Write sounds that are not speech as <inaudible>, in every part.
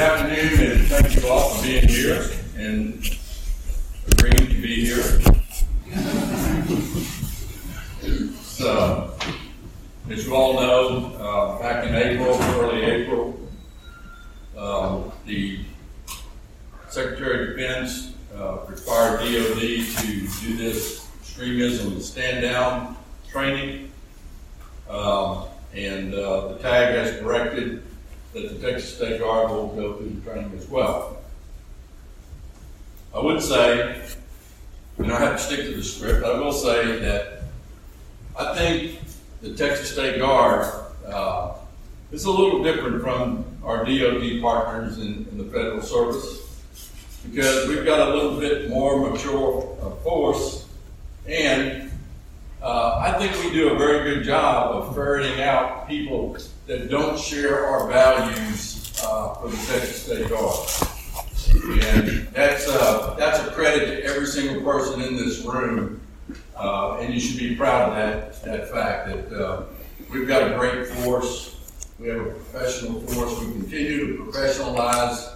afternoon, and thank you all for being here and agreeing to be here. So, as you all know, uh, back in April, early April, um, the Secretary of Defense uh, required DOD to do this extremism stand down training. Um, and uh, the TAG has directed that the Texas State Guard will go through the training as well. I would say, and I have to stick to the script, I will say that I think the Texas State Guard uh, is a little different from our DoD partners in, in the federal service because we've got a little bit more mature uh, force and uh, I think we do a very good job of ferreting out people that don't share our values uh, for the Texas State Guard. And that's, uh, that's a credit to every single person in this room. Uh, and you should be proud of that, that fact that uh, we've got a great force. We have a professional force. We continue to professionalize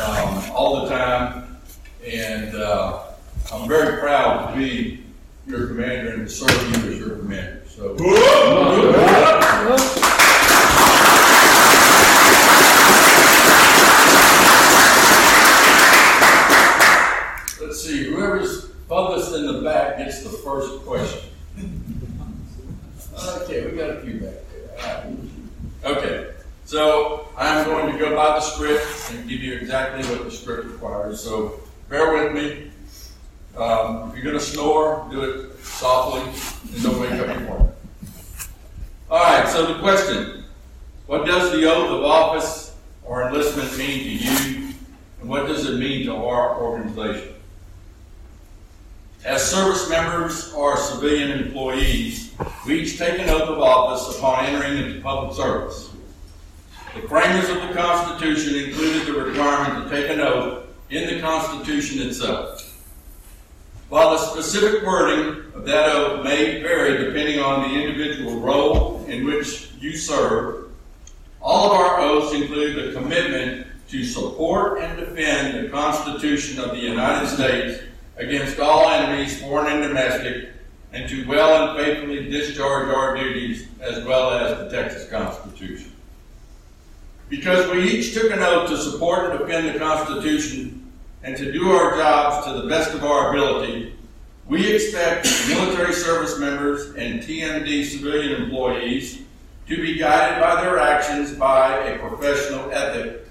um, all the time. And I'm very proud to be your commander and to serve you as your commander. So. Let's see, whoever's farthest in the back gets the first question. Okay, we got a few back there. Okay, so I'm going to go by the script and give you exactly what the script requires. So bear with me. Um, if you're going to snore, do it softly and don't wake up your partner. All right, so the question What does the oath of office or enlistment mean to you, and what does it mean to our organization? As service members or civilian employees, we each take an oath of office upon entering into public service. The framers of the Constitution included the requirement to take an oath in the Constitution itself. While the specific wording of that oath may vary depending on the individual role in which you serve, all of our oaths include the commitment to support and defend the Constitution of the United States against all enemies, foreign and domestic, and to well and faithfully discharge our duties as well as the Texas Constitution. Because we each took an oath to support and defend the Constitution and to do our jobs to the best of our ability, we expect military service members and TMD civilian employees to be guided by their actions by a professional ethic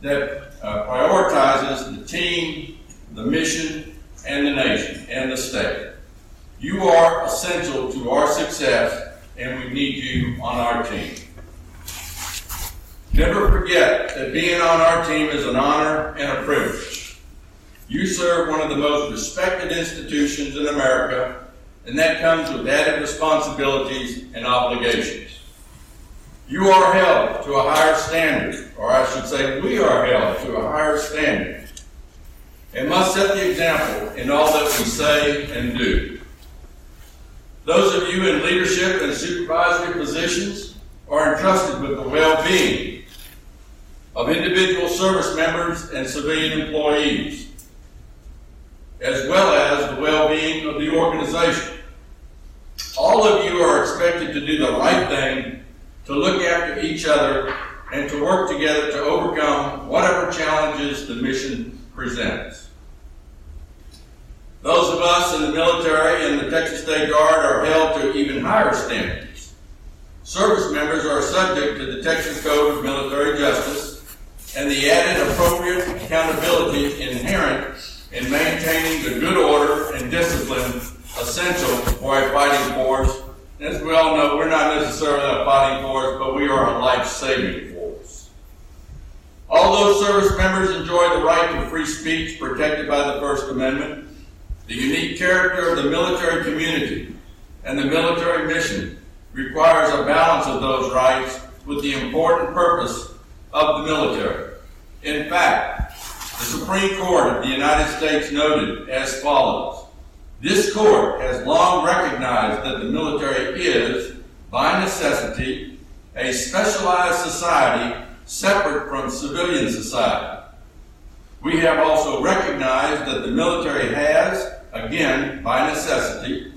that uh, prioritizes the team, the mission, and the nation and the state. You are essential to our success, and we need you on our team. Never forget that being on our team is an honor and a privilege. You serve one of the most respected institutions in America, and that comes with added responsibilities and obligations. You are held to a higher standard, or I should say, we are held to a higher standard, and must set the example in all that we say and do. Those of you in leadership and supervisory positions are entrusted with the well being of individual service members and civilian employees as well as the well being of the organization. All of you are expected to do the right thing, to look after each other, and to work together to overcome whatever challenges the mission presents. Those of us in the military and the Texas State Guard are held to even higher standards. Service members are subject to the Texas Code of Military Justice and the added appropriate accountability inherent in maintaining the good order and discipline essential for a fighting force. As we all know, we're not necessarily a fighting force, but we are a life-saving force. Although service members enjoy the right to free speech protected by the First Amendment, the unique character of the military community and the military mission requires a balance of those rights with the important purpose of the military. In fact, the Supreme Court of the United States noted as follows This court has long recognized that the military is, by necessity, a specialized society separate from civilian society. We have also recognized that the military has, again, by necessity,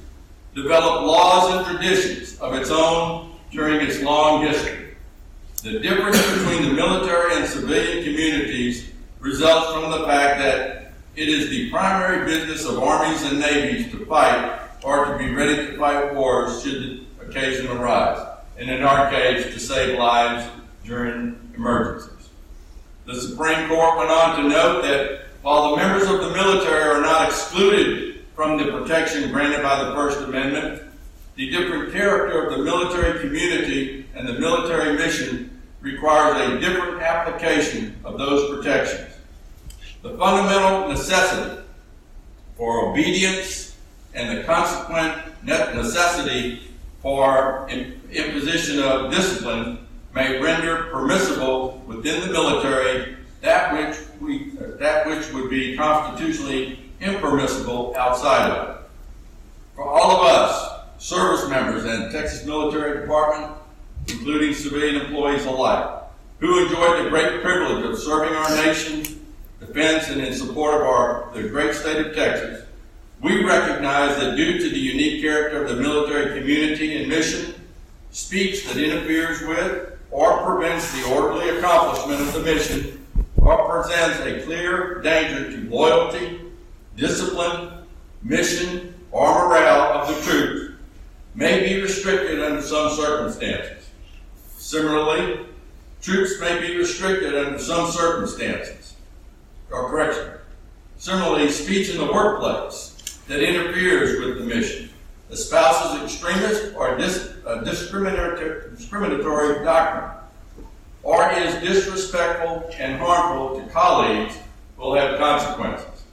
developed laws and traditions of its own during its long history. The difference between the military and civilian communities results from the fact that it is the primary business of armies and navies to fight or to be ready to fight wars should the occasion arise, and in our case, to save lives during emergencies. The Supreme Court went on to note that while the members of the military are not excluded from the protection granted by the First Amendment, the different character of the military community and the military mission requires a different application of those protections. The fundamental necessity for obedience and the consequent necessity for imposition of discipline may render permissible within the military that which we that which would be constitutionally impermissible outside of it. For all of us, service members and Texas Military Department, including civilian employees alike, who enjoyed the great privilege of serving our nation, defense, and in support of our the great state of Texas, we recognize that due to the unique character of the military community and mission, speech that interferes with or prevents the orderly accomplishment of the mission or presents a clear danger to loyalty, discipline, mission, or morale of the troops may be restricted under some circumstances. Similarly, troops may be restricted under some circumstances. Or correction. Similarly, speech in the workplace that interferes with the mission, espouses extremist or dis, uh, discriminatory, discriminatory doctrine, or is disrespectful and harmful to colleagues will have consequences.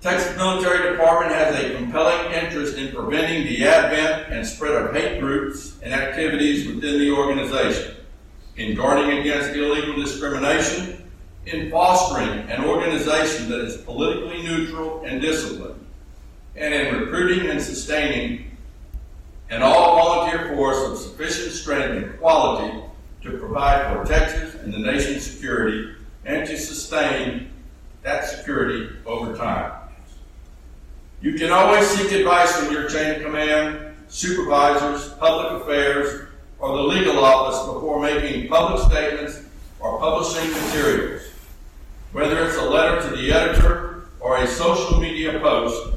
Texas Military Department has a compelling interest in preventing the advent and spread of hate groups and activities within the organization, in guarding against illegal discrimination, in fostering an organization that is politically neutral and disciplined, and in recruiting and sustaining an all volunteer force of sufficient strength and quality to provide for Texas and the nation's security and to sustain that security over time. You can always seek advice from your chain of command, supervisors, public affairs, or the legal office before making public statements or publishing materials. Whether it's a letter to the editor or a social media post,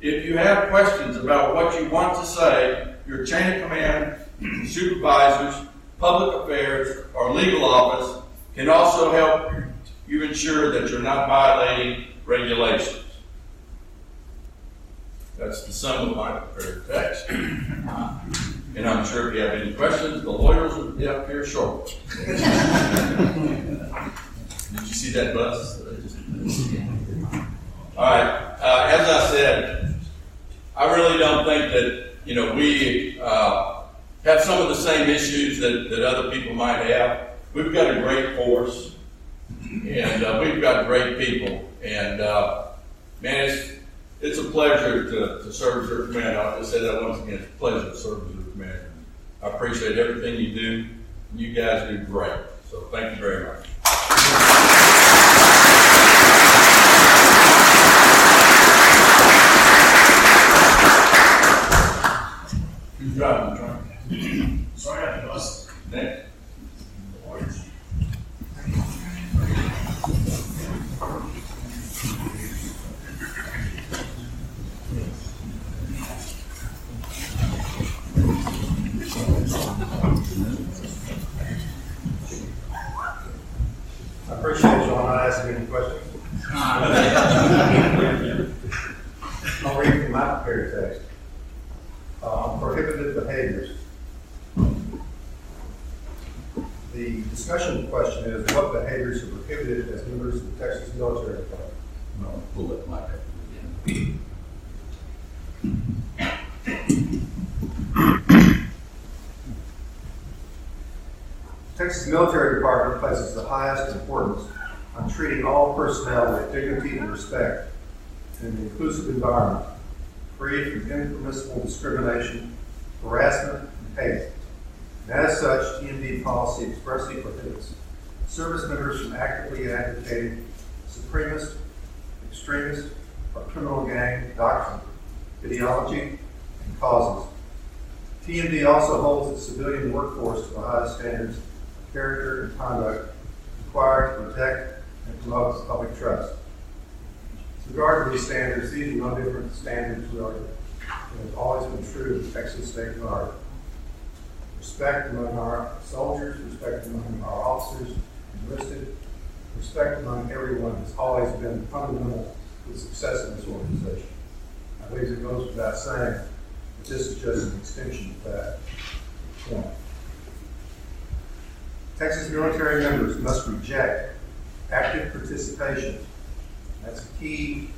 if you have questions about what you want to say, your chain of command, <clears throat> supervisors, public affairs, or legal office can also help you ensure that you're not violating regulations. That's the sum of my prepared text. <clears throat> And I'm sure if you have any questions, the lawyers will be up here shortly. <laughs> Did you see that bus? All right. Uh, as I said, I really don't think that you know we uh, have some of the same issues that, that other people might have. We've got a great force, and uh, we've got great people, and uh, man, it's it's a pleasure to, to serve as your command. I'll just say that once again. It's a pleasure to serve as your command. I appreciate everything you do. You guys do great. So thank you very much. Driving? <clears throat> Sorry, I was. Nick? I appreciate y'all not asking any questions. I'll read from my prepared text. Uh, prohibited behaviors. The discussion question is, what behaviors are prohibited as members of the Texas military department? No, we'll let Mike have it. Texas military department places the highest importance on treating all personnel with dignity and respect in an inclusive environment, free from impermissible discrimination, harassment, and hate. And as such, TMD policy expressly prohibits service members from actively advocating supremacist, extremist, or criminal gang doctrine, ideology, and causes. TMD also holds its civilian workforce to the highest standards of character and conduct required to protect and promote public trust. With regard to these standards, these are no different standards that have always been true of the Texas State Guard. Respect among our soldiers, respect among our officers enlisted, respect among everyone has always been fundamental the success of this organization. I believe it goes without saying that this is just an extension of that point. Texas military members must reject active participation. That's a key,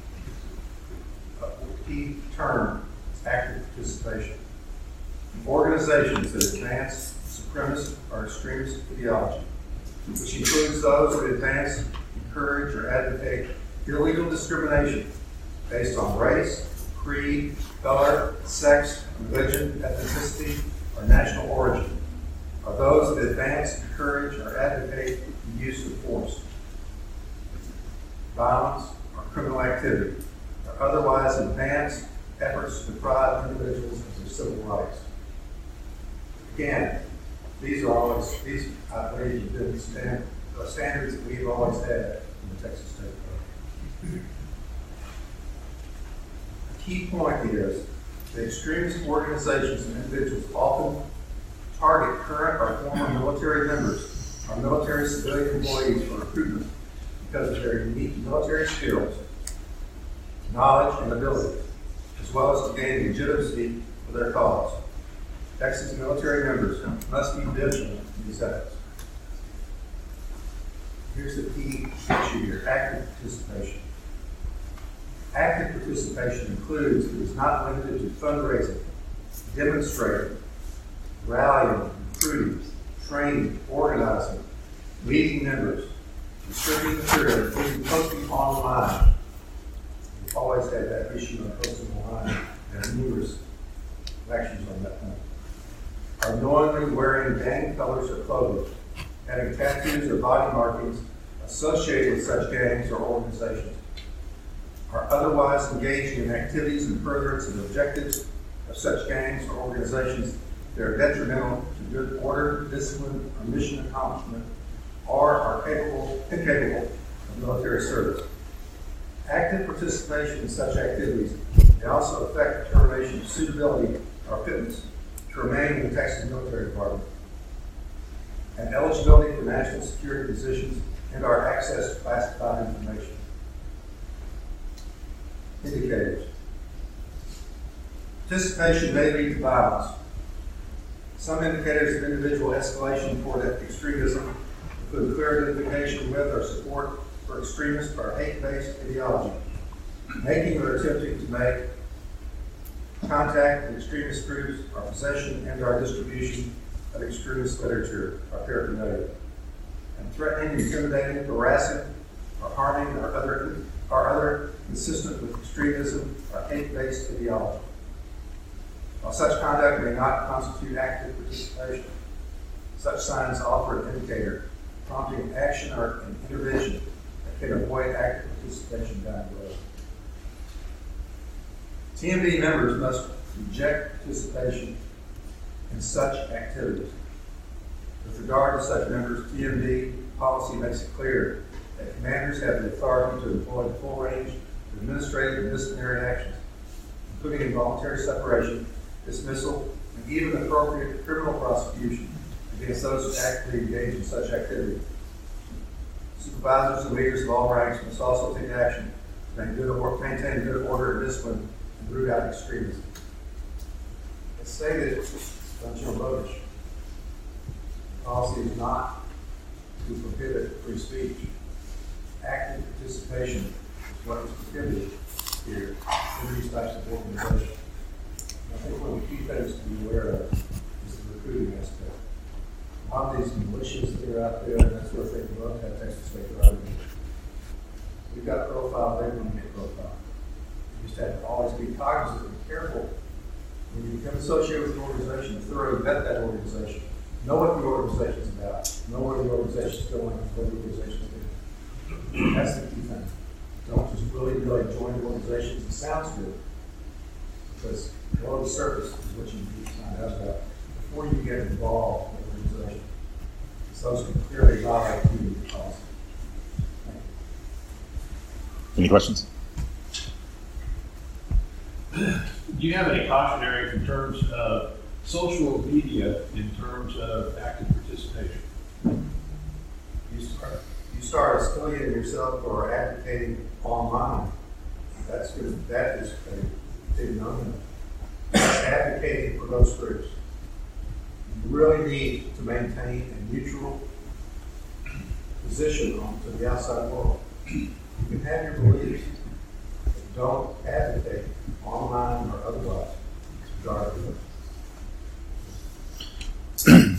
a key term, active participation. Organizations that advance supremacist or extremist ideology, which includes those that advance, encourage, or advocate illegal discrimination based on race, creed, color, sex, religion, ethnicity, or national origin, are those that advance, encourage, or advocate the use of force, violence, or criminal activity, or otherwise advance efforts to deprive individuals of their civil rights. Again, these are always, these, I believe, have been the standards that we've always had in the Texas State. A key point is that extremist organizations and individuals often target current or former military members or military civilian employees for recruitment because of their unique military skills, knowledge, and ability, as well as to gain legitimacy for their cause. Texas military members must be vigilant in these efforts. Here's the key issue here, active participation. Active participation includes, but is not limited to fundraising, demonstrating, rallying, recruiting, training, organizing, leading members, distributing material, including posting online. We've always had that issue on posting online, and numerous actions on that point. Are knowingly wearing gang colors or clothing, having tattoos or body markings associated with such gangs or organizations, are otherwise engaged in activities in furtherance of objectives of such gangs or organizations that are detrimental to good order, discipline, or mission accomplishment, or are capable, incapable of military service. Active participation in such activities may also affect determination of suitability or fitness to remain in the Texas Military Department, and eligibility for national security positions and our access to classified information. Indicators. Participation may lead to violence. Some indicators of individual escalation toward extremism include clear identification with or support for extremist or hate-based ideology, making or attempting to make contact with extremist groups, or possession and or distribution of extremist literature or paraphernalia, and threatening, intimidating, harassing, or harming or other or other consistent with extremism or hate-based ideology. While such conduct may not constitute active participation, such signs offer an indicator prompting action or an intervention that can avoid active participation down the road. TMD members must reject participation in such activities. With regard to such members, TMD policy makes it clear that commanders have the authority to employ the full range administrative and disciplinary actions, including involuntary separation, dismissal, and even appropriate criminal prosecution against those who actively engage in such activity. Supervisors and leaders of all ranks must also take action to maintain good, order and discipline and root out extremism. It's stated by Jim Robish. Policy is not to prohibit free speech. Active participation what is prohibited here in these types of organizations. I think one of the key things to be aware of is the recruiting aspect. A lot of these militias that are out there, and that sort of thing, we love to have Texas State Guard. We've got profile, they want to get profile. You just have to always be cognizant and careful when you become associated with an organization, thoroughly vet that organization know what the organization's about, know where the organization's going, what the organization's doing. That's the key thing. Don't just really, really join organizations, it sounds good. Because below the surface is what you need to find out about before you get involved in the organization. So those can clearly violate community policy. Any questions? Do you have any cautionary in terms of social media in terms of active participation? You start, you start affiliating yourself or advocating online. That's good, that is a big no-no. Advocating for those groups. You really need to maintain a neutral position on to the outside world. You can have your beliefs, but don't advocate online or otherwise to drive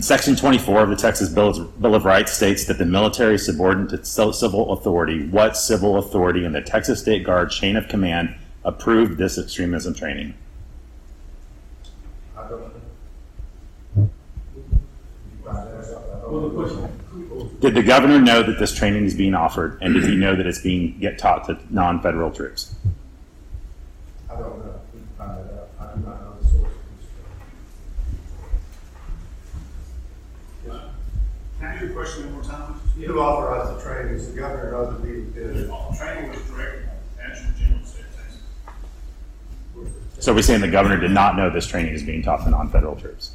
Section 24 of the Texas Bill of, Bill of Rights states that the military is subordinate to civil authority. What civil authority in the Texas State Guard chain of command approved this extremism training? I don't know. You find that out, I don't Well, the know. question, Did the governor know that this training is being offered, and did he know that it's being get taught to non-federal troops? I don't know. We can find that out. I do not know the source of this. Can I ask you a question one more time? Who authorized the training? Is the governor or the people? The training was directed at Adjutant General of State. So we're saying the governor did not know this training is being taught to non-federal troops.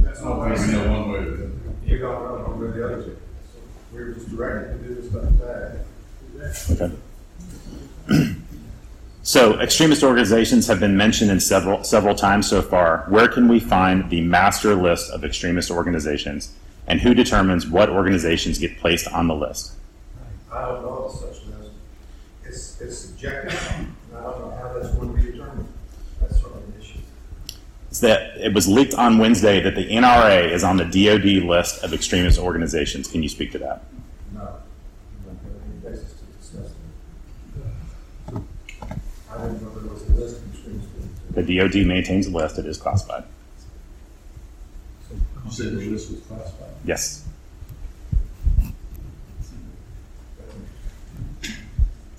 That's not what I We know said. one way to You don't know one way or the other. two. We were just directed to do this stuff bad. Okay. <clears throat> So extremist organizations have been mentioned in several several times so far. Where can we find the master list of extremist organizations, and who determines what organizations get placed on the list? I don't know such list. It's, it's subjective, and I don't know how that's going to be determined. That's sort of an issue. It's that it was leaked on Wednesday that the NRA is on the DoD list of extremist organizations. Can you speak to that? No. We don't have any basis to discuss it. I didn't know there was a list of extremists. The DoD maintains a list. It is classified. You said the list was classified. Yes.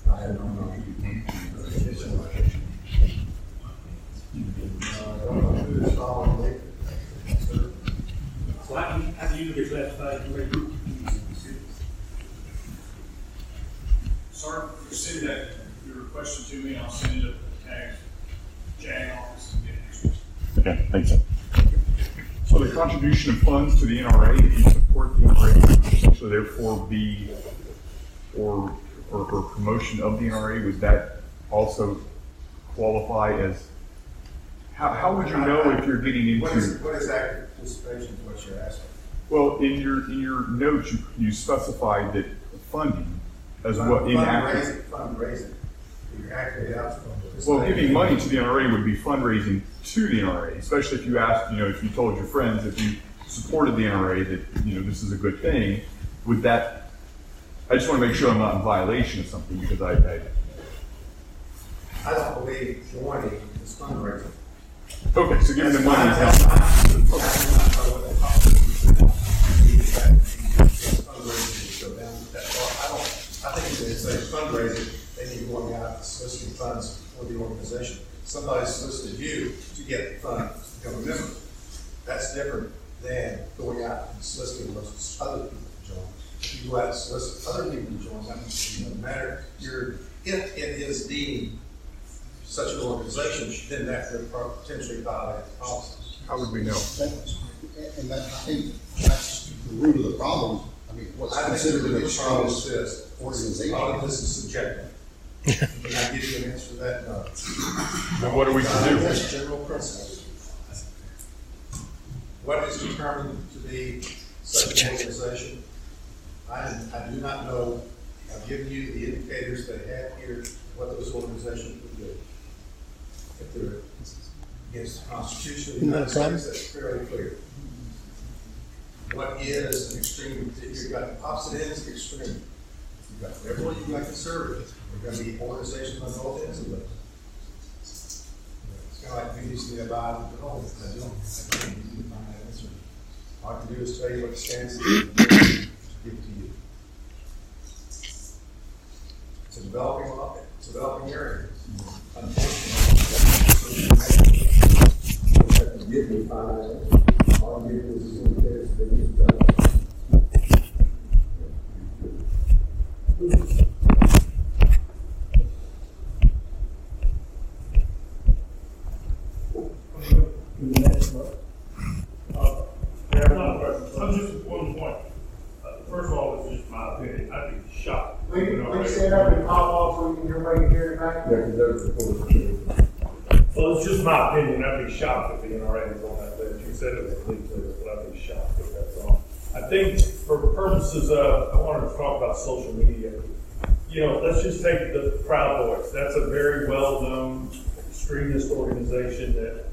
I had no knowledge. Uh, I don't know who is following me. Sir, so how do you, how do you get classified as a group? Sir, you send that, your question to me, I'll send it to the tax JAG office and get it. Okay. Thanks. So the contribution of funds to the NRA, if you support the NRA, essentially therefore be, or, or, or promotion of the NRA, would that also qualify as, how, how would you know if you're getting What is, into? what is active participation is what you're asking? Well, in your, in your notes, you, you specified that funding as well, in active. Fundraising, fundraising. Well, giving money to the NRA would be fundraising to the NRA, especially if you asked, you know, if you told your friends, if you supported the NRA that, you know, this is a good thing, would that, I just want to make sure I'm not in violation of something because I, I, I don't believe joining is fundraising. okay, so giving the money is That's not. fine. I not know what that policy is. Fundraising go down that far. I don't, I think it's a fundraising, going out soliciting funds for the organization. Somebody solicited you to get funds to become a member. That's different than going out and soliciting those other people to join. If you go out and solicit other people to join, that doesn't matter. You're, if it is deemed such an organization, then that could potentially violate the policy. How would we know? And that, I think that's the root of the problem. I mean, what's I think considered the an big problem is extremist this, all organization. of this is subjective. Can I give you an answer to that? No. Then what are we to do? That's general principles. What is determined to be such an organization? I, I do not know. I've given you the indicators they have here, what those organizations would do. If they're against the Constitution of the United States, that's fairly clear. What is an extreme, you've got opposite ends of extreme. You've got liberal, you've got conservative. There are gonna be organizations on both ends of those. It's kind of like we used to abide with the law. I don't, I can't find that answer. All I can do is tell you what is, and give it to you. It's a developing, law- it's a developing area. Give me five, all I give is in case they use that. Well, it's just my opinion. I'd be shocked if the NRA was on that list. You said it was list, but I'd be shocked if that's on. I think purposes of, I wanted to talk about social media. You know, let's just take the Proud Boys. That's a very well-known extremist organization that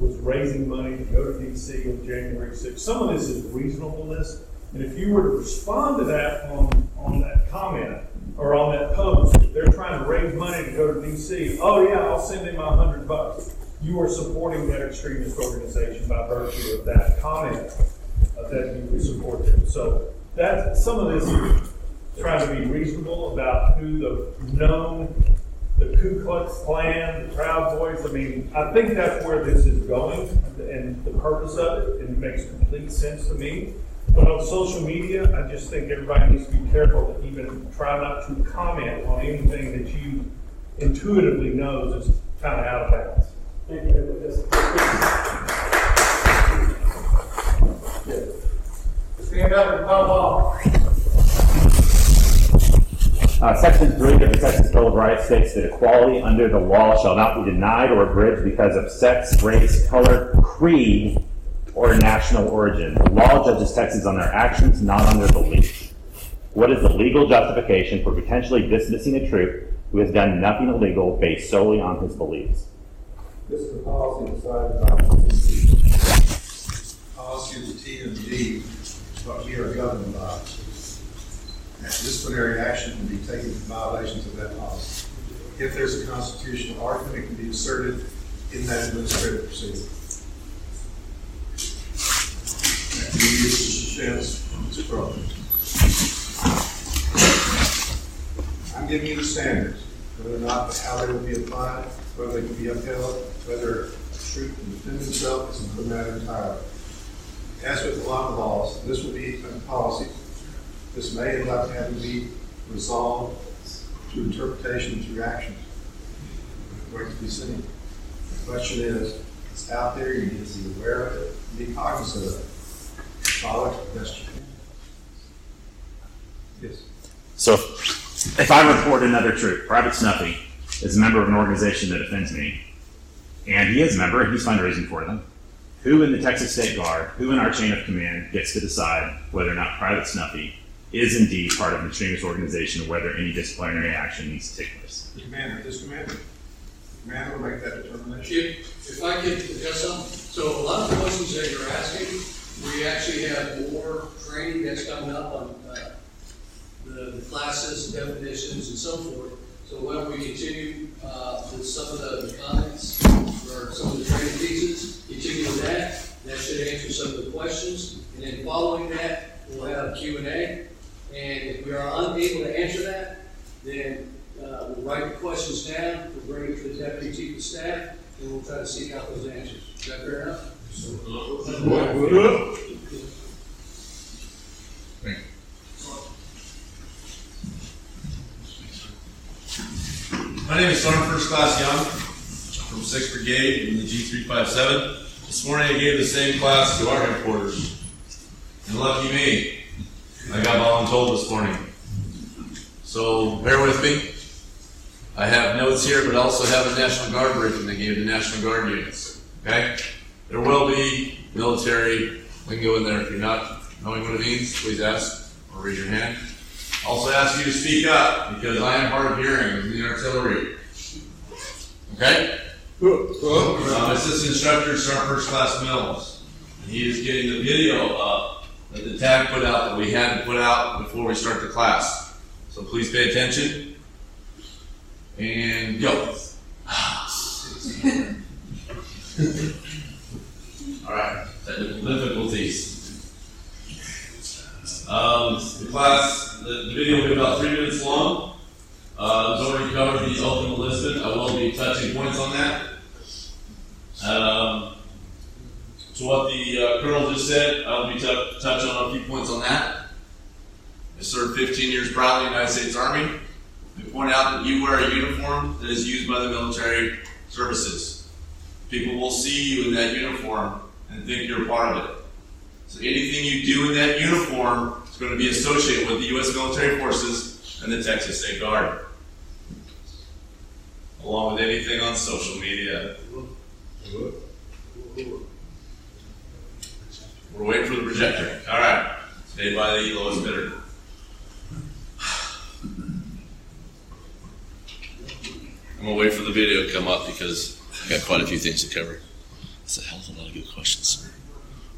was raising money to go to DC on January sixth. Some of this is reasonableness. And if you were to respond to that on, on that comment or on that post, they're trying to raise money to go to DC. Oh yeah, I'll send in my hundred bucks. You are supporting that extremist organization by virtue of that comment uh, that you would support them. So that, some of this is trying to be reasonable about who the known, the Ku Klux Klan, the Proud Boys. I mean, I think that's where this is going and the purpose of it, and it makes complete sense to me. But on social media, I just think everybody needs to be careful to even try not to comment on anything that you intuitively knows is kind of out of bounds. Thank you. Up and pop off. Uh, section three of the Texas Bill of Rights states that equality under the law shall not be denied or abridged because of sex, race, color, creed, or national origin. The law judges Texans on their actions, not on their beliefs. What is the legal justification for potentially dismissing a troop who has done nothing illegal based solely on his beliefs? This is the policy decided by the Policy of the TMD what we are governed by. And disciplinary action can be taken in violations of that policy. If there's a constitutional argument, it can be asserted in that administrative proceeding. I'm giving you the standards, whether or not, how they will be applied, whether they can be upheld, whether a troop can defend himself is another matter entirely. As with a lot of laws, this will be a policy. This may end up having to be resolved through interpretation, and through actions. Wait to be seen. The question is, it's out there, you need to be aware of it, be cognizant of it. Follow it the best you can. Yes. So if I report another troop, Private Snuffy is a member of an organization that offends me, and he is a member, he's fundraising for them, who in the Texas State Guard, who in our chain of command gets to decide whether or not Private Snuffy is indeed part of an extremist organization, or whether any disciplinary action needs to take place? The commander, this commander. The commander will make that determination. If, if I could address something, so a lot of the questions that you're asking, we actually have more training that's coming up on, uh, the the classes, definitions, and so forth. So why don't we continue, uh, with some of the comments, or some of the training pieces, continue with that, that should answer some of the questions, and then following that, we'll have a Q and A. And if we are unable to answer that, then, uh, we'll write the questions down, we'll bring it to the deputy chief of staff, and we'll try to seek out those answers. Is that fair enough? 6th Brigade in the G357. This morning I gave the same class to our headquarters. And lucky me, I got voluntold this morning. So bear with me. I have notes here, but I also have a National Guard briefing they gave the National Guard units. Okay? There will be military. We can go in there if you're not knowing what it means. Please ask or raise your hand. Also ask you to speak up because I am hard of hearing in the artillery. Okay? Uh, Assistant Instructor Sergeant First Class Mills. He is getting the video up that the TAG put out that we had to put out before we start the class. So please pay attention. And go. <laughs> All right. Technical difficulties. Um, the class, the, the video will be about three minutes long. Uh, it's already covered the of enlistment. I will be touching points on that. Um, to what the uh, colonel just said, I will be tou- touching on a few points on that. I served 15 years proudly in the United States Army. I point out that you wear a uniform that is used by the military services. People will see you in that uniform and think you're part of it. So anything you do in that uniform is going to be associated with the U.S. military forces and the Texas State Guard. Along with anything on social media. We're waiting for the projector. All right. Made by the lowest bidder. I'm gonna wait for the video to come up because I've got quite a few things to cover. That's a hell of a lot of good questions.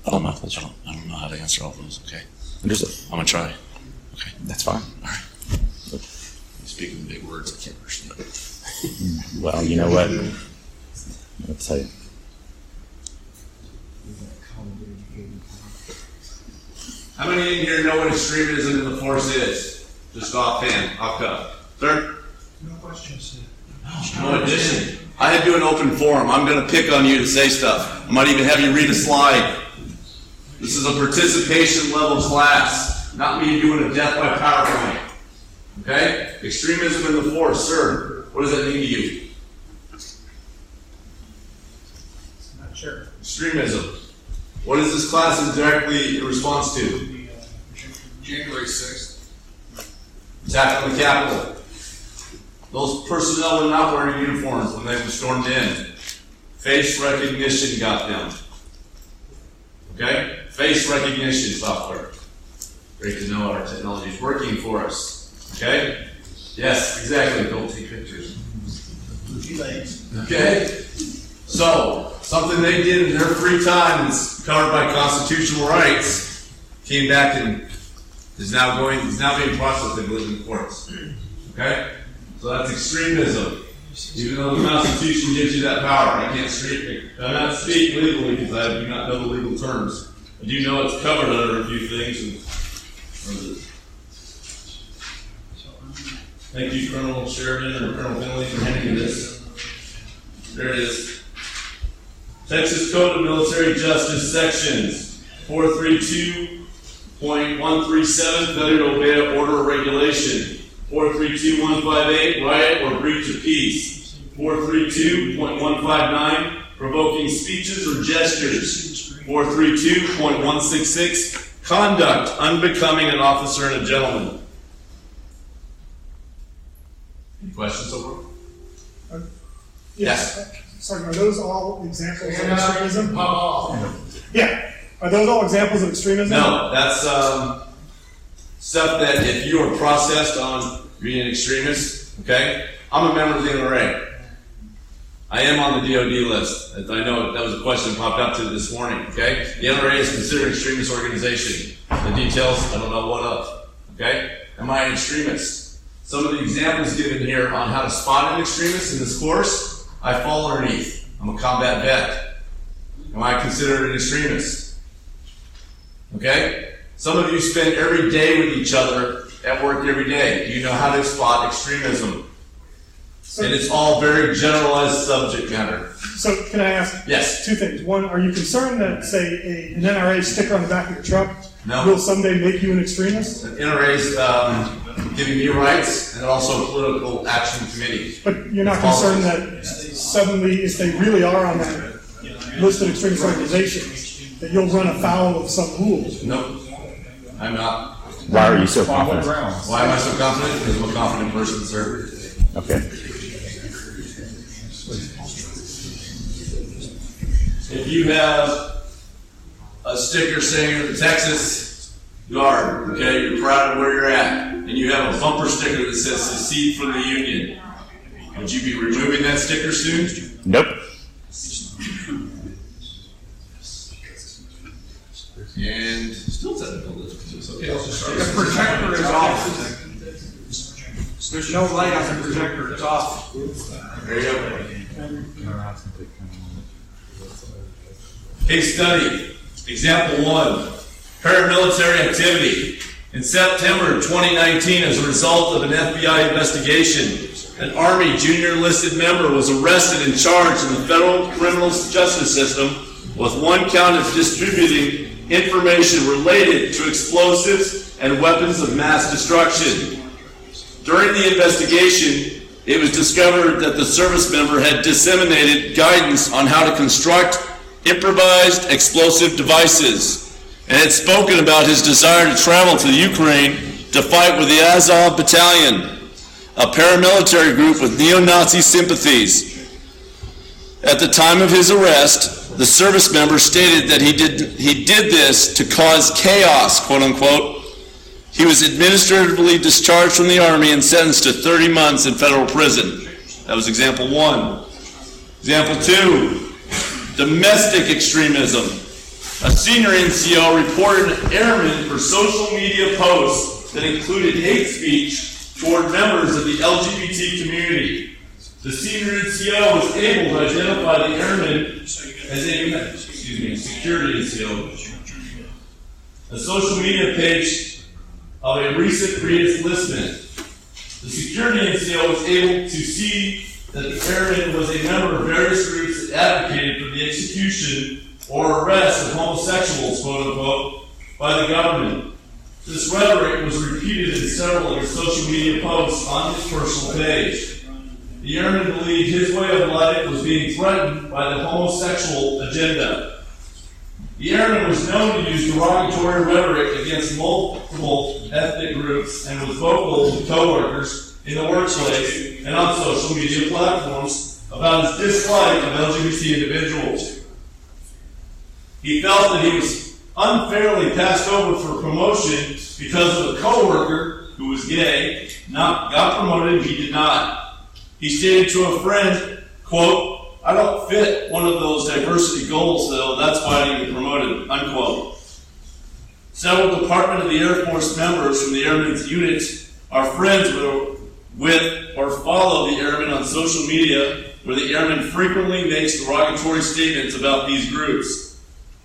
I don't know. I don't, I don't know how to answer all those. Okay, Understood. I'm gonna try. Okay, That's fine. All right. Speaking big words, I can't understand. Well, you know what? Let's say, How many in here know what extremism in the force is? Just offhand, off cuff. Sir? No questions. sir. No addition. I had to do an open forum. I'm going to pick on you to say stuff. I might even have you read a slide. This is a participation level class, not me doing a death by PowerPoint. Okay? Extremism in the force, sir. What does that mean to you? Not sure. Extremism. What is this class directly in response to? January sixth. Attack on the Capitol. Those personnel were not wearing uniforms when they were stormed in. Face recognition got them. Okay? Face recognition software. Great to know our technology is working for us. Okay? Yes, exactly. Don't take pictures. Okay? So, something they did in their free time that's covered by constitutional rights came back and is now going is now being processed, I believe, in courts. Okay? So that's extremism. Even though the Constitution gives you that power, I can't speak I cannot speak legally because I do not know the legal terms. I do know it's covered under a few things. And, Thank you, Colonel Sheridan or Colonel Finley, for handing me this. There it is. Texas Code of Military Justice Sections 432.137 Failure to obey order or regulation. 432158 Riot or breach of peace. 432.159 Provoking speeches or gestures. 432.166 Conduct unbecoming an officer and a gentleman. Any questions so far? Yes. Sorry, are those all examples of And, uh, extremism? Yeah. Are those all examples of extremism? No, that's um, stuff that if you are processed on being an extremist, okay? I'm a member of the NRA. I am on the DoD list. As I know that was a question that popped up to this morning, okay? The NRA is considered an extremist organization. The details, I don't know what of, okay? Am I an extremist? Some of the examples given here on how to spot an extremist in this course, I fall underneath. I'm a combat vet. Am I considered an extremist? Okay? Some of you spend every day with each other at work every day. Do you know how to spot extremism? So, And it's all very generalized subject matter. so can I ask Yes. two things? One, are you concerned that, say, a, an NRA sticker on the back of your truck No. will someday make you an extremist? NRA's um, giving me rights and also a political action committee. But you're not concerned that suddenly, if they really are on that list of extremist organizations, that you'll run afoul of some rules? Nope. I'm not. why are you so On what confident? grounds? Why am I so confident? Because I'm a confident person, sir. Okay. If you have a sticker saying you're the Texas Guard, okay, you're proud of where you're at, and you have a bumper sticker that says secede from the Union, would you be removing that sticker soon? Nope. And still technical difficulties, okay, I'll just start. The projector is off. There's no light on the projector, it's off. There you go. Case study, example one, paramilitary activity. In September 2019, as a result of an FBI investigation, an Army junior enlisted member was arrested and charged in the federal criminal justice system with one count of distributing information related to explosives and weapons of mass destruction. During the investigation, it was discovered that the service member had disseminated guidance on how to construct improvised explosive devices and had spoken about his desire to travel to Ukraine to fight with the Azov Battalion, a paramilitary group with neo Nazi sympathies. At the time of his arrest, the service member stated that he did, he did this to cause chaos, quote unquote. He was administratively discharged from the Army and sentenced to 30 months in federal prison. That was example one. Example two domestic extremism. A senior NCO reported an airman for social media posts that included hate speech toward members of the LGBT community. The senior NCO was able to identify the airman as a excuse me, security NCO. A social media page of a recent Prius listman. The security NCO was able to see that the airman was a member of various groups that advocated for the execution or arrest of homosexuals, quote unquote, by the government. This rhetoric was repeated in several of his social media posts on his personal page. The airman believed his way of life was being threatened by the homosexual agenda. The airman was known to use derogatory rhetoric against multiple ethnic groups and was vocal to coworkers in the workplace and on social media platforms about his dislike of LGBT individuals. He felt that he was unfairly passed over for promotion because of a coworker who was gay, not got promoted, he did not. He stated to a friend, quote, I don't fit one of those diversity goals, though, that's why I didn't get promoted, unquote. Several Department of the Air Force members from the Airmen's units are friends with, with or follow the airmen on social media, where the airman frequently makes derogatory statements about these groups.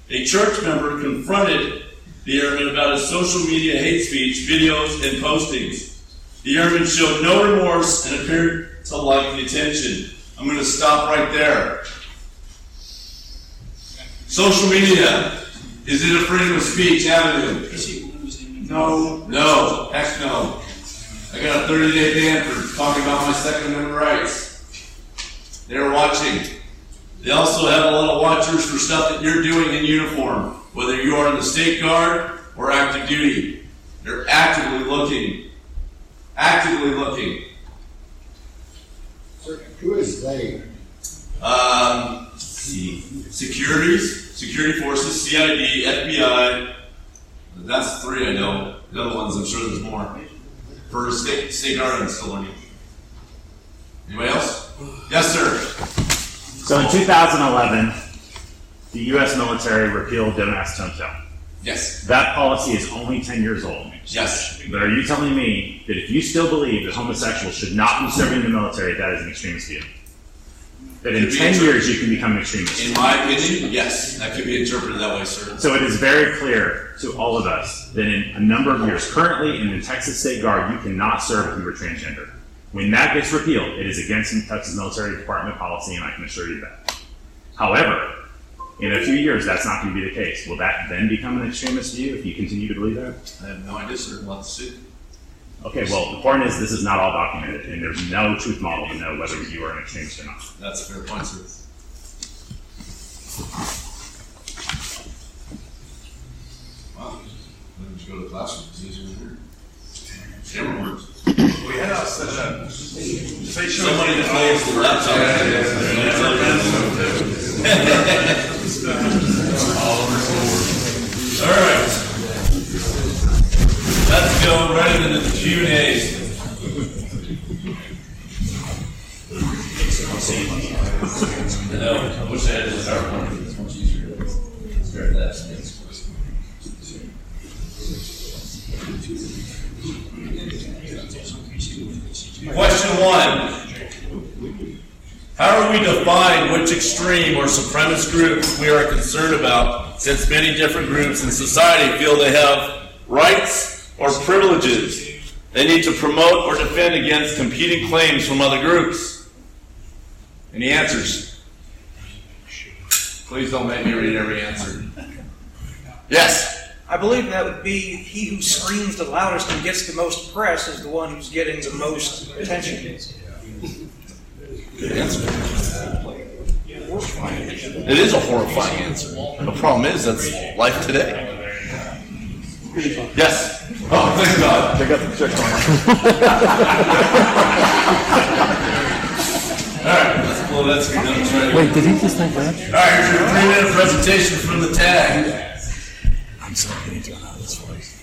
A church member confronted the airman about his social media hate speech, videos, and postings. The airman showed no remorse and appeared to like the attention. I'm going to stop right there. Social media. Is it a freedom of speech avenue? No. No. Heck no. I got a 30 day ban for talking about my Second Amendment rights. They're watching. They also have a lot of watchers for stuff that you're doing in uniform, whether you are in the State Guard or active duty. They're actively looking. Actively looking. Sir, who is they? Um, see, securities, security forces, CID, FBI. That's three I know. The other ones, I'm sure there's more. For state, state guard, I'm still learning. Anybody else? Yes, sir. So in 2011, the U.S. military repealed Don't Ask, Don't Tell. Yes. That policy is only 10 years old. Yes. But are you telling me that if you still believe that homosexuals should not be serving in the military, that is an extremist view? That in 10 years you can become an extremist? In my opinion, yes, that could be interpreted that way, sir. So it is very clear to all of us that in a number of years, currently in the Texas State Guard, you cannot serve if you were transgender. When that gets repealed, it is against the Texas Military Department policy, and I can assure you that. However, in a few years, that's not going to be the case. Will that then become an extremist view if you continue to believe that? I have no idea, sir. To see. Okay, well, the point is, this is not all documented, and there's no truth model to know whether you are an extremist or not. That's a fair point, sir. Wow. Let me just go to the classroom. It's easier than here. Camera works. We had set up. Somebody just holds the laptop. All right. Let's go right into the Q and A's. I know, I wish I had this PowerPoint. It's much easier. It's very fast. One. How are we define which extreme or supremacist group we are concerned about, since many different groups in society feel they have rights or privileges. They need to promote or defend against competing claims from other groups. Any answers? Please don't make me read every answer. Yes. I believe that would be he who screams the loudest and gets the most press is the one who's getting the most attention. Good answer. It is a horrifying answer. The problem is that's life today. Yes. Oh, thank God. Check out the check All right, let's blow that screen up. Let's try it Wait, did he just think that? All right, here's your three-minute presentation from the TAG. I'm sorry, I need to know this voice.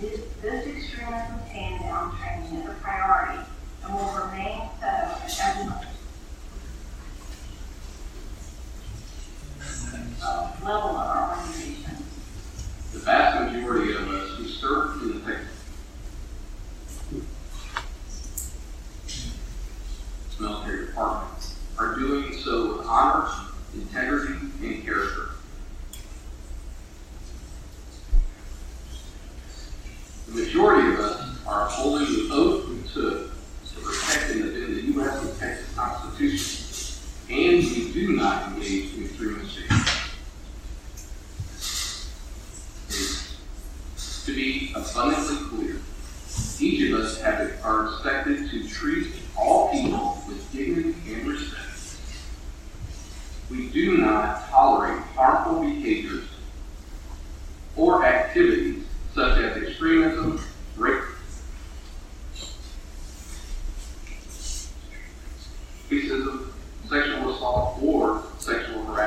This, extremism hand-down training is a priority and will remain so every uh, level of